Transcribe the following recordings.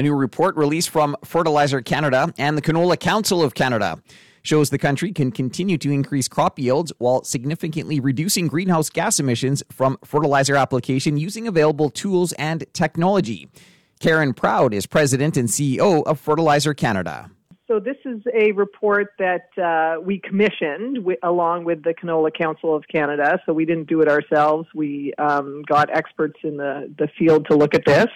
A new report released from Fertilizer Canada and the Canola Council of Canada shows the country can continue to increase crop yields while significantly reducing greenhouse gas emissions from fertilizer application using available tools and technology. Karen Proud is president and CEO of Fertilizer Canada. So this is a report that uh, we commissioned w- along with the Canola Council of Canada. So we didn't do it ourselves. We um, got experts in the, the field to look at this,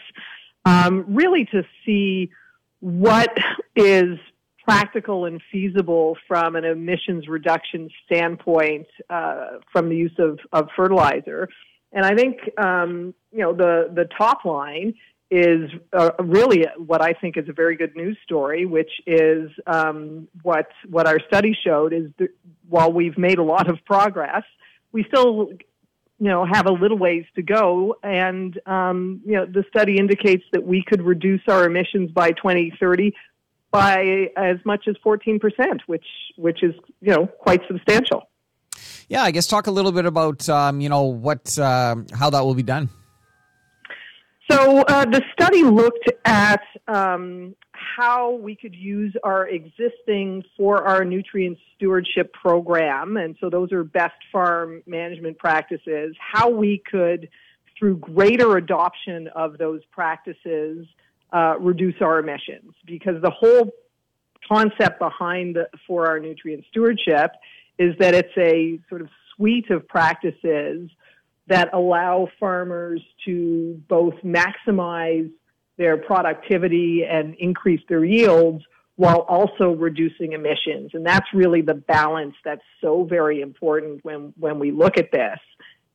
um, really to see what is practical and feasible from an emissions reduction standpoint uh, from the use of, of fertilizer. And I think um, you know the the top line is uh, really what I think is a very good news story, which is um, what what our study showed is that while we've made a lot of progress, we still you know have a little ways to go, and um, you know the study indicates that we could reduce our emissions by 2030 by as much as 14 percent, which which is you know quite substantial. Yeah, I guess talk a little bit about um, you know what uh, how that will be done. So uh, the study looked at um, how we could use our existing 4R nutrient stewardship program, and so those are best farm management practices. How we could, through greater adoption of those practices, uh, reduce our emissions, because the whole concept behind the 4R nutrient stewardship is that it's a sort of suite of practices that allow farmers to both maximize their productivity and increase their yields while also reducing emissions. And that's really the balance that's so very important when, when we look at this.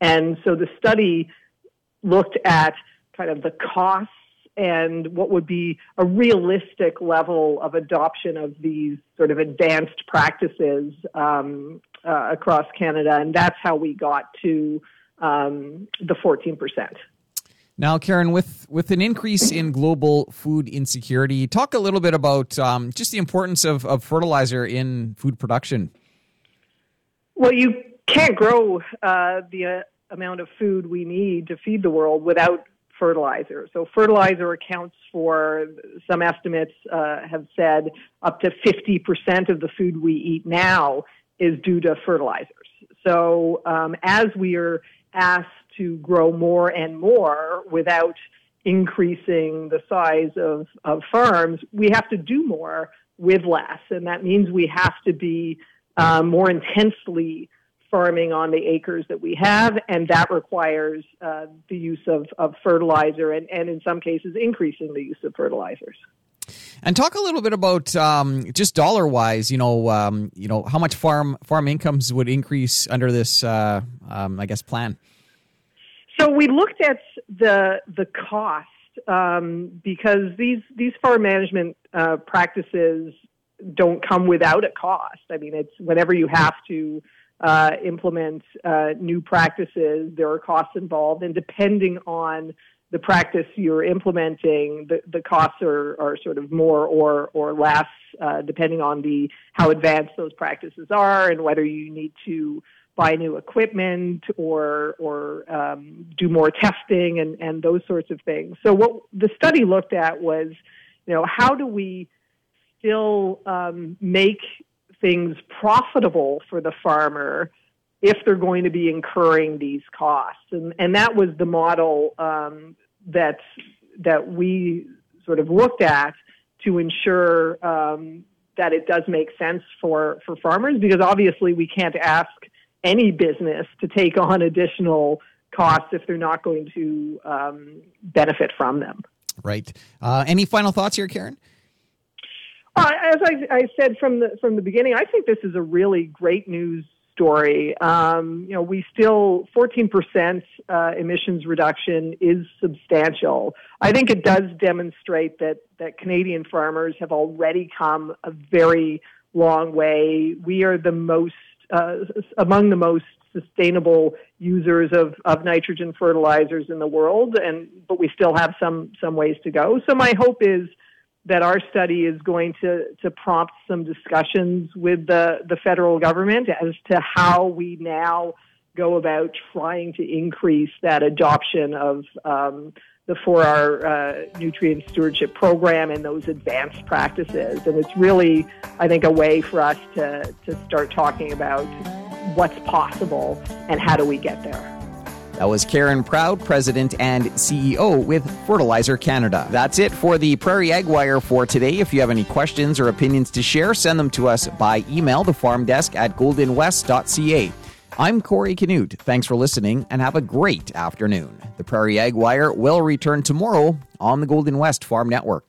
And so the study looked at kind of the costs and what would be a realistic level of adoption of these sort of advanced practices um, uh, across Canada. And that's how we got to um, the 14%. Now, Karen, with, with an increase in global food insecurity, talk a little bit about um, just the importance of, of fertilizer in food production. Well, you can't grow uh, the uh, amount of food we need to feed the world without fertilizer. So, fertilizer accounts for, some estimates uh, have said, up to 50% of the food we eat now is due to fertilizers. So, um, as we are asked to grow more and more without increasing the size of, of farms, we have to do more with less. And that means we have to be uh, more intensely farming on the acres that we have, and that requires uh, the use of, of fertilizer and, and in some cases increasing the use of fertilizers. And talk a little bit about um, just dollar wise. You know, um, you know how much farm farm incomes would increase under this, uh, um, I guess, plan. So we looked at the the cost um, because these these farm management uh, practices don't come without a cost. I mean, it's whenever you have to uh, implement uh, new practices, there are costs involved, and depending on the practice you're implementing, the, the costs are, are sort of more or, or less, uh, depending on the, how advanced those practices are and whether you need to buy new equipment or, or um, do more testing and, and those sorts of things. So what the study looked at was, you know, how do we still um, make things profitable for the farmer if they're going to be incurring these costs. And, and that was the model um, that that we sort of looked at to ensure um, that it does make sense for, for farmers because obviously we can't ask any business to take on additional costs if they're not going to um, benefit from them. Right. Uh, any final thoughts here, Karen? Uh, as I, I, said from the from the beginning, I think this is a really great news story. Um, you know, we still 14% uh, emissions reduction is substantial. I think it does demonstrate that that Canadian farmers have already come a very long way. We are the most uh, among the most sustainable users of, of nitrogen fertilizers in the world, and but we still have some some ways to go. So my hope is that our study is going to, to prompt some discussions with the, the federal government as to how we now go about trying to increase that adoption of um, the 4R uh, nutrient stewardship program and those advanced practices. And it's really, I think, a way for us to, to start talking about what's possible and how do we get there. That was Karen Proud, President and CEO with Fertilizer Canada. That's it for the Prairie Ag Wire for today. If you have any questions or opinions to share, send them to us by email, the farm desk at goldenwest.ca. I'm Corey Canute. Thanks for listening and have a great afternoon. The Prairie Ag Wire will return tomorrow on the Golden West Farm Network.